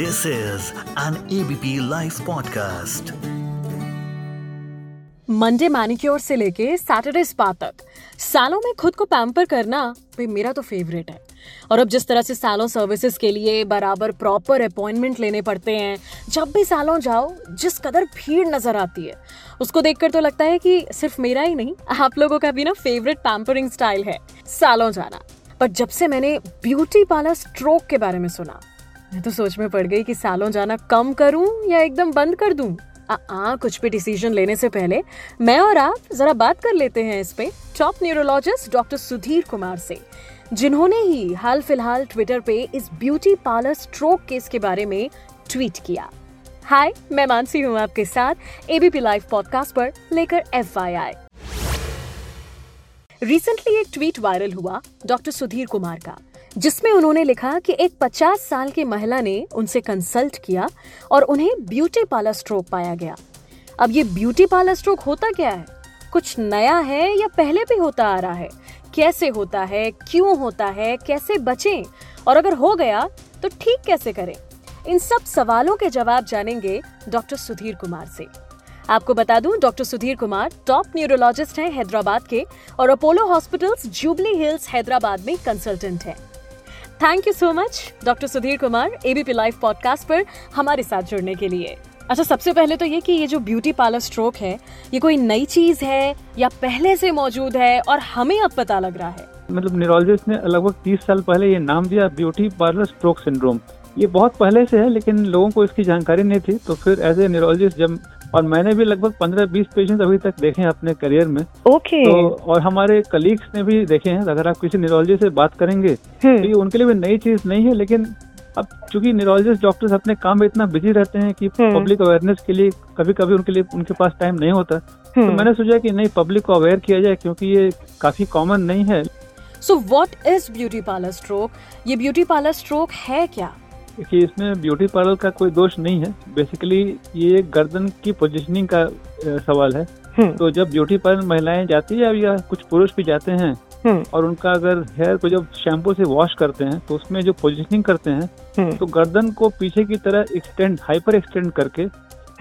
This is an ABP Life podcast. Monday manicure से लेके Saturday spa तक। सालों में खुद को पैम्पर करना भाई मेरा तो फेवरेट है। और अब जिस तरह से सालों सर्विसेज़ के लिए बराबर प्रॉपर अपॉइंटमेंट लेने पड़ते हैं, जब भी सालों जाओ, जिस कदर भीड़ नज़र आती है, उसको देखकर तो लगता है कि सिर्फ़ मेरा ही नहीं, आप लोगों का भी ना फेवरेट पैम्परिंग स्टाइल है, सालों जाना। पर जब से मैंने ब्यूटी पार्लर स्ट्रोक के बारे में सुना मैं तो सोच में पड़ गई कि सालों जाना कम करूँ या एकदम बंद कर दूँ। आ, आ, कुछ भी डिसीज़न लेने से पहले मैं और आप जरा बात कर लेते हैं इस पे top neurologist doctor Sudhir Kumar से जिन्होंने ही हाल फ़िलहाल ट्विटर पे इस ब्यूटी पार्लर स्ट्रोक केस के बारे में ट्वीट किया। हाय मैं मानसी हूँ आपके साथ एबीपी लाइव पॉडकास्ट पर लेकर एफ़ रिसेंटली एक ट्वीट वायरल हुआ डॉक्टर सुधीर कुमार का। जिसमें उन्होंने लिखा कि एक 50 साल की महिला ने उनसे कंसल्ट किया और उन्हें ब्यूटी पार्लर स्ट्रोक पाया गया। अब ये ब्यूटी पार्लर स्ट्रोक होता क्या है? कुछ नया है या पहले भी होता आ रहा है? कैसे होता है? क्यों होता है? कैसे बचें? और अगर हो गया तो ठीक कैसे करें? इन सब सवालों के जवाब जानेंगे डॉक्टर सुधीर कुमार से। आपको बता दूँ, doctor Sudhir Kumar top neurologist हैं हैदराबाद के और अपोलो हॉस्पिटल्स, जुबली हिल्स हैदराबाद में कंसल्टेंट हैं। Thank you so much doctor Sudhir Kumar ABP live podcast पर हमारे साथ जुड़ने के लिए। अच्छा सबसे पहले तो ये कि ये जो ब्यूटी पार्लर स्ट्रोक है, ये कोई नई चीज़ है या पहले से मौजूद है और हमें अब पता लग रहा है? मतलब न्यूरोलॉजिस्ट ने लगभग तीस साल पहले ये नाम दिया ब्यूटी पार्लर स्ट्रोक सिंड्रोम ये बहुत पहले से है, लेकिन लोगों को इसकी जानकारी नहीं थी तो फिर एज ए न्यूरोलॉजिस्ट जब और मैंने भी लगभग पंद्रह बीस पेशेंट अभी तक देखे हैं अपने करियर में। ओके तो और हमारे कलीग्स ने भी देखे हैं। अगर आप किसी न्यूरोलॉजी से बात करेंगे तो ये उनके लिए भी नई चीज़ नहीं है लेकिन अब चूँकि न्यूरोलॉजिस्ट डॉक्टर्स अपने काम में इतना बिज़ी रहते हैं कि पब्लिक अवेयरनेस के लिए कभी कभी उनके लिए उनके पास टाइम नहीं होता। तो मैंने सोचा कि नहीं पब्लिक को अवेयर किया जाए क्योंकि ये काफ़ी कॉमन नहीं है। So what is beauty parlour stroke ये ब्यूटी पार्लर स्ट्रोक है क्या? कि इसमें ब्यूटी पार्लर का कोई दोष नहीं है। बेसिकली ये गर्दन की पोजीशनिंग का सवाल है। तो जब ब्यूटी पार्लर महिलाएँ जाती है या कुछ पुरुष भी जाते हैं और उनका अगर हेयर को जब शैम्पू से वॉश करते हैं तो उसमें जो पोजीशनिंग करते हैं तो गर्दन को पीछे की तरह एक्सटेंड हाइपर एक्सटेंड करके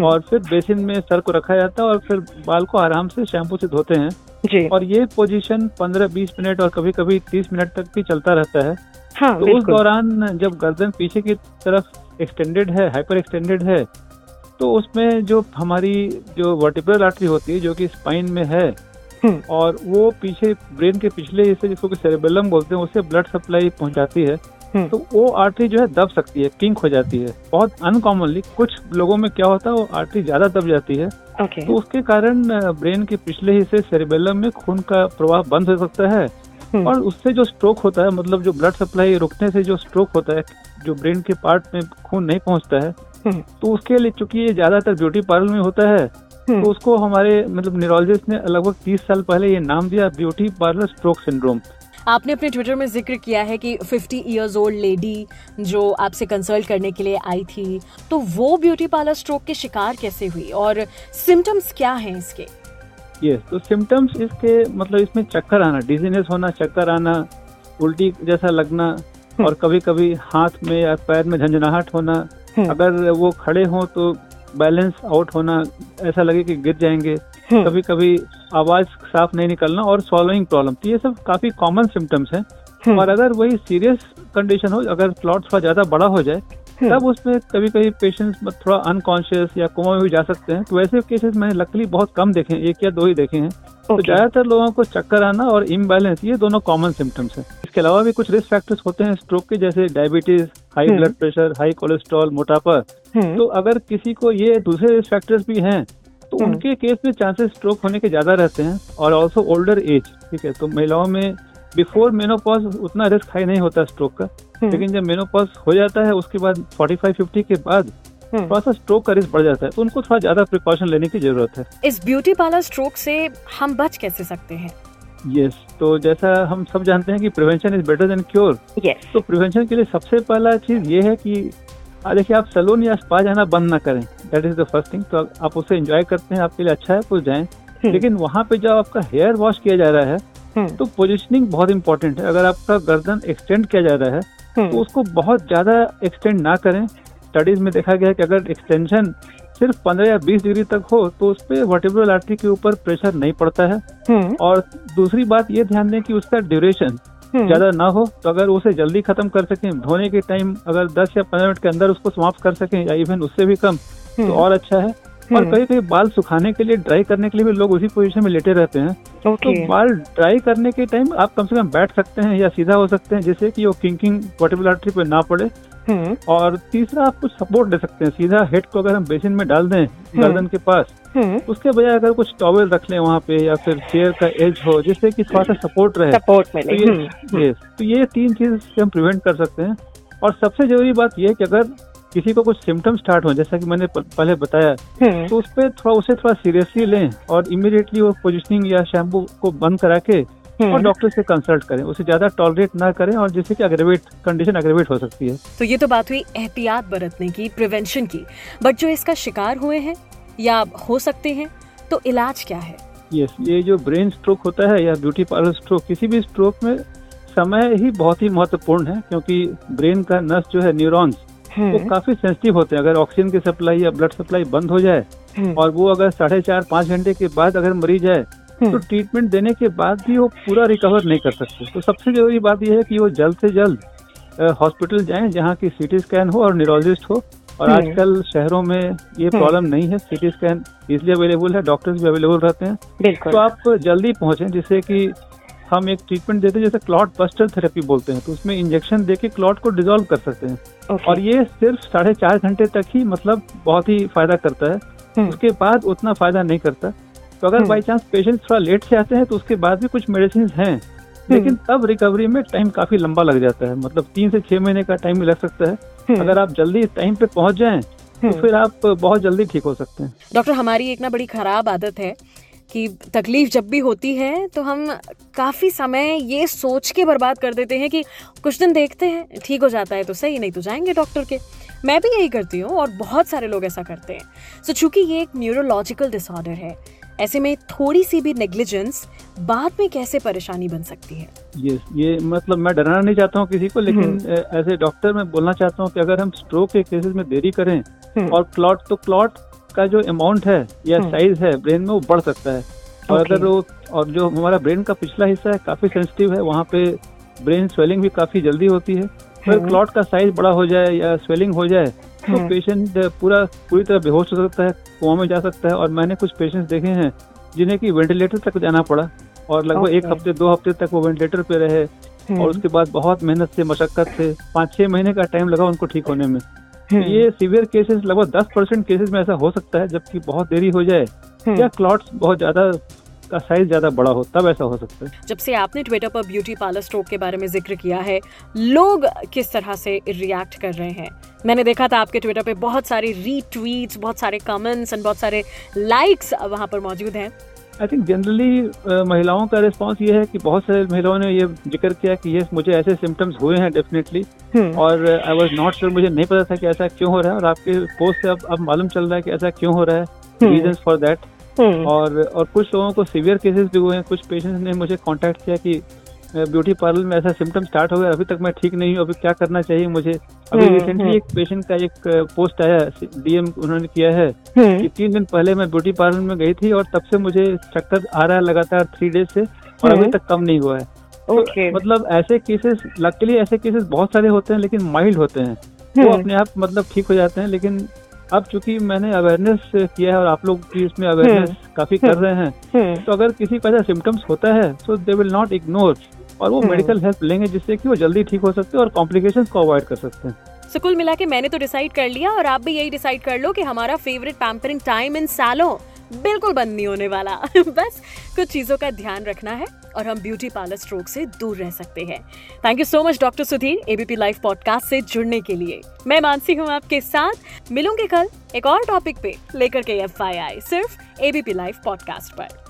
और फिर बेसिन में सर को रखा जाता है और फिर बाल को आराम से शैम्पू से धोते हैं। जी। और ये पोजीशन 15-20 मिनट और कभी कभी 30 मिनट तक भी चलता रहता है। हाँ तो उस दौरान जब गर्दन पीछे की तरफ़ एक्सटेंडेड है हाइपर एक्सटेंडेड है तो उसमें जो हमारी जो वर्टिब्रल आर्टरी होती है जो कि स्पाइन में है हम्म। और वो पीछे ब्रेन के पिछले हिस्से जिसको कि सेरेबेलम बोलते हैं उससे ब्लड सप्लाई पहुंचाती है हम्म। तो वो आर्टरी जो है दब सकती है किंक हो जाती है बहुत अनकॉमनली कुछ लोगों में क्या होता है वो आर्टरी ज़्यादा दब जाती है ओके तो उसके कारण ब्रेन के पिछले हिस्से सेरेबेलम में खून का प्रवाह बंद हो सकता है। और उससे जो स्ट्रोक होता है मतलब जो ब्लड सप्लाई रुकने से जो स्ट्रोक होता है, जो ब्रेन के पार्ट में खून नहीं पहुँचता है। तो उसके लिए चूँकि ये ज़्यादातर ब्यूटी पार्लर में होता है। तो उसको हमारे मतलब न्यूरोलॉजिस्ट ने लगभग तीस साल पहले ये नाम दिया ब्यूटी पार्लर स्ट्रोक सिंड्रोम आपने अपने ट्विटर में ज़िक्र किया है कि 50 इयर्स ओल्ड लेडी जो आपसे कंसल्ट करने के लिए आई थी तो वो ब्यूटी पार्लर स्ट्रोक के शिकार कैसे हुई और सिम्टम्स क्या हैं इसके यस तो सिम्टम्स इसके मतलब इसमें चक्कर आना डिजीनेस होना चक्कर आना उल्टी जैसा लगना और कभी कभी हाथ में या पैर में झंझनाहट होना हम्म। अगर वो खड़े हों तो बैलेंस आउट होना ऐसा लगे कि गिर जाएँगे हम्म। कभी कभी आवाज़ साफ़ नहीं निकलना और सॉलोइंग प्रॉब्लम तो ये सब काफ़ी कॉमन सिम्टम्स हैं हम्म। और अगर वही सीरियस कंडीशन हो अगर क्लॉट थोड़ा ज़्यादा बड़ा हो जाए हम्म। तब उसमें कभी कभी पेशेंट्स थोड़ा अनकॉन्शियस या कोमा में भी जा सकते हैं तो वैसे केसेस मैंने लकली बहुत कम देखे हैं एक या दो ही देखे हैं okay. तो ज़्यादातर लोगों को चक्कर आना और इम्बैलेंस ये दोनों कॉमन सिम्टम्स हैं इसके अलावा भी कुछ रिस्क फैक्टर्स होते हैं स्ट्रोक के जैसे डायबिटीज़ हाई हम्म। ब्लड प्रेशर हाई कोलेस्ट्रॉल मोटापा हम्म। तो अगर किसी को ये दूसरे रिस्क फैक्टर्स भी हैं तो हम्म। उनके केस में चांसेस स्ट्रोक होने के ज़्यादा रहते हैं और ऑल्सो ओल्डर एज ठीक है तो महिलाओं में बिफोर मेनोपॉज उतना रिस्क हाई नहीं होता स्ट्रोक का हम्म। लेकिन जब मेनोपॉज हो जाता है उसके बाद 45 50 के बाद हम्म। थोड़ा सा स्ट्रोक का रिस्क बढ़ जाता है। तो उनको थोड़ा ज़्यादा प्रिकॉशन लेने की ज़रूरत है। इस ब्यूटी पार्लर स्ट्रोक से हम बच कैसे सकते हैं? यस yes, तो जैसा हम सब जानते हैं कि prevention is better than cure तो प्रिवेंशन के लिए सबसे पहला चीज़ ये है कि देखिए आप सलून या स्पा जाना बंद ना करें। That is the first thing तो आप उसे एंजॉय करते हैं आपके लिए अच्छा है तो जाएँ। लेकिन वहाँ पे जब आपका हेयर वॉश किया जा रहा है तो पोजिशनिंग बहुत इंपॉर्टेंट है। अगर आपका गर्दन एक्सटेंड किया जा रहा है तो उसको बहुत ज़्यादा एक्सटेंड ना करें। स्टडीज़ में देखा गया है कि अगर एक्सटेंशन सिर्फ़ पंद्रह या बीस डिग्री तक हो तो उस पर वर्टिब्रल आर्टरी के ऊपर प्रेशर नहीं पड़ता है। हम्म, और दूसरी बात ये ध्यान दें कि उसका ड्यूरेशन हम्म, ज़्यादा ना हो तो अगर उसे जल्दी खत्म कर सकें धोने के टाइम अगर 10 या 15 मिनट के अंदर उसको समाप्त कर सकें या इवन उससे भी कम तो हम्म, और अच्छा है। और हम्म। कई कई बाल सुखाने के लिए ड्राई करने के लिए भी लोग उसी पोजीशन में लेटे रहते हैं। okay. तो बाल ड्राई करने के टाइम आप कम से कम बैठ सकते हैं या सीधा हो सकते हैं जिससे कि वो किंकिंग वर्टिब्रल आर्टरी पे ना पड़े। हम्म, और तीसरा आप कुछ सपोर्ट दे सकते हैं। सीधा हेड को अगर हम बेसिन में डाल दें गर्दन के पास हम्म, उसके बजाय अगर कुछ टॉवेल रख लें वहाँ पे या फिर चेयर का एज हो जिससे कि थोड़ा सा सपोर्ट रहे। सपोर्ट तो मिले। ये हम्म, तो ये तीन चीज़ से हम प्रिवेंट कर सकते हैं। और सबसे ज़रूरी बात ये है कि अगर किसी को कुछ सिम्टम स्टार्ट हो जैसा कि मैंने पहले बताया हम्म, तो उस पर थोड़ा उसे थोड़ा सीरियसली लें और इमीडिएटली वो पोजिशनिंग या शैम्पू को बंद करा के और हम्म। डॉक्टर से कंसल्ट करें। उसे ज़्यादा टॉलरेट ना करें और जिससे कि अग्रेवेट कंडीशन अग्रेवेट हो सकती है। तो ये तो बात हुई एहतियात बरतने की प्रिवेंशन की। बट जो इसका शिकार हुए हैं या हो सकते हैं तो इलाज क्या है? यस ये जो ब्रेन स्ट्रोक होता है या ब्यूटी पार्लर स्ट्रोक किसी भी स्ट्रोक में समय ही बहुत ही महत्वपूर्ण है क्योंकि ब्रेन का नस जो है न्यूरॉन्स वो हम्म, काफ़ी सेंसिटिव होते हैं। अगर ऑक्सीजन की सप्लाई या ब्लड सप्लाई बंद हो जाए हम्म, और वो अगर साढ़े चार पाँच घंटे के बाद अगर मरीज़ जाए तो हम्म, ट्रीटमेंट देने के बाद भी वो पूरा रिकवर नहीं कर सकते। तो सबसे ज़रूरी बात यह है कि वो जल्द से जल्द हॉस्पिटल जाएँ जहाँ की सीटी स्कैन हो और न्यूरोलॉजिस्ट हो। और हम्म। आजकल शहरों में ये प्रॉब्लम नहीं है। सीटी स्कैन इजिली अवेलेबल है डॉक्टर्स भी अवेलेबल रहते हैं। तो आप जल्दी पहुँचे जिससे कि हम एक ट्रीटमेंट देते हैं जैसे क्लॉट बस्टर थेरेपी बोलते हैं। तो उसमें इंजेक्शन देके क्लॉट को डिजोल्व कर सकते हैं। ओके, और ये सिर्फ़ साढ़े चार घंटे तक ही मतलब बहुत ही फ़ायदा करता है। हम्म, उसके बाद उतना फ़ायदा नहीं करता। तो अगर हम्म। बाई चांस पेशेंट थोड़ा लेट से आते हैं तो उसके बाद भी कुछ मेडिसिन हैं। लेकिन तब रिकवरी में टाइम काफ़ी लंबा लग जाता है। मतलब तीन से छह महीने का टाइम लग सकता है। हम्म, अगर आप जल्दी टाइम पे पहुँच जाएँ तो हम्म। फिर आप बहुत जल्दी ठीक हो सकते हैं। डॉक्टर हमारी एक ना बड़ी खराब आदत है। कि तकलीफ़ जब भी होती है तो हम काफ़ी समय ये सोच के बर्बाद कर देते हैं कि कुछ दिन देखते हैं ठीक हो जाता है तो सही नहीं तो जाएँगे डॉक्टर के। मैं भी यही करती हूँ और बहुत सारे लोग ऐसा करते हैं। सो चूँकि ये एक न्यूरोलॉजिकल डिसऑर्डर है ऐसे में थोड़ी सी भी नेग्लिजेंस बाद में कैसे परेशानी बन सकती है? ये ये मतलब मैं डराना नहीं चाहता हूँ किसी को लेकिन एज ए डॉक्टर मैं बोलना चाहता हूँ कि अगर हम स्ट्रोक के केसेस में देरी करें हम्म, और क्लॉट तो क्लॉट का जो अमाउंट है या हम्म। साइज़ है ब्रेन में वो बढ़ सकता है। और अगर वो और जो हमारा ब्रेन का पिछला हिस्सा है काफ़ी सेंसिटिव है वहाँ पे ब्रेन स्वेलिंग भी काफ़ी जल्दी होती है। अगर हम्म। क्लॉट का साइज़ बड़ा हो जाए या स्वेलिंग हो जाए तो हम्म। पेशेंट पूरा पूरी तरह बेहोश हो सकता है कुआँ में जा सकता है। और मैंने कुछ पेशेंट्स देखे हैं जिन्हें कि वेंटिलेटर तक जाना पड़ा और लगभग एक हफ़्ते दो हफ़्ते तक वो वेंटिलेटर पे रहे। हम्म, और उसके बाद बहुत मेहनत से मशक्कत से पाँच छह महीने का टाइम लगा उनको ठीक होने में। हम्म, ये सीवियर केसेस लगभग दस परसेंट केसेस में ऐसा हो सकता है जबकि बहुत देरी हो जाए। हम्म, या क्लॉट्स बहुत ज़्यादा का साइज़ ज़्यादा बड़ा हो तब ऐसा हो सकता है। जब से आपने ट्विटर पर ब्यूटी पार्लर स्ट्रोक के बारे में ज़िक्र किया है लोग किस तरह से रिएक्ट कर रहे हैं? मैंने देखा था आपके ट्विटर पे बहुत सारे रीट्वीट्स बहुत सारे कमेंट्स एंड बहुत सारे लाइक्स वहाँ पर मौजूद हैं। आई थिंक जनरली महिलाओं का रिस्पांस ये है कि बहुत सारे महिलाओं ने ये ज़िक्र किया कि ये मुझे ऐसे सिम्टम्स हुए हैं डेफिनेटली हम्म, और आई वॉज़ नॉट श्योर मुझे नहीं पता था कि ऐसा क्यों हो रहा है और आपके पोस्ट से अब अब मालूम चल रहा है कि ऐसा क्यों हो रहा है। रीजन फॉर दैट और और कुछ लोगों को सीवियर केसेस भी हुए हैं कुछ पेशेंट्स ने मुझे कांटेक्ट किया कि ब्यूटी पार्लर में ऐसा सिम्टम स्टार्ट हो गया अभी तक मैं ठीक नहीं हूँ अभी क्या करना चाहिए मुझे? अभी हम्म, रिसेंटली हम्म। एक पेशेंट का एक पोस्ट आया डीएम उन्होंने किया है हम्म, कि तीन दिन पहले मैं ब्यूटी पार्लर में गई थी और तब से मुझे चक्कर आ रहा है लगातार थ्री डेज़ से और अभी हम्म। तक कम नहीं हुआ है। तो मतलब ऐसे केसेस लकली ऐसे केसेस बहुत सारे होते हैं लेकिन माइल्ड होते हैं। वो हम्म, अपने आप मतलब ठीक हो जाते हैं लेकिन अब चूँकि मैंने अवेयरनेस किया है और आप लोग भी इसमें अवेयरनेस काफ़ी कर रहे हैं हम्म, तो अगर किसी को ऐसा सिम्टम्स होता है so they will not ignore और वो हम्म। मेडिकल हेल्प लेंगे जिससे कि वो जल्दी ठीक हो सकते हैं और कॉम्प्लिकेशंस को अवॉइड कर सकते हैं। सो कुल मिला के मैंने तो डिसाइड कर लिया और आप भी यही डिसाइड कर लो कि हमारा फेवरेट पैम्परिंग टाइम इन सालों बिल्कुल बंद नहीं होने वाला। बस कुछ चीज़ों का ध्यान रखना है और हम ब्यूटी पार्लर स्ट्रोक से दूर रह सकते हैं। Thank you so much doctor Sudhir ABP live podcast से जुड़ने के लिए। मैं मानसी हूँ आपके साथ। मिलूँगी कल एक और टॉपिक पे लेकर के एफ़ सिर्फ़ एबीपी लाइव पॉडकास्ट पर।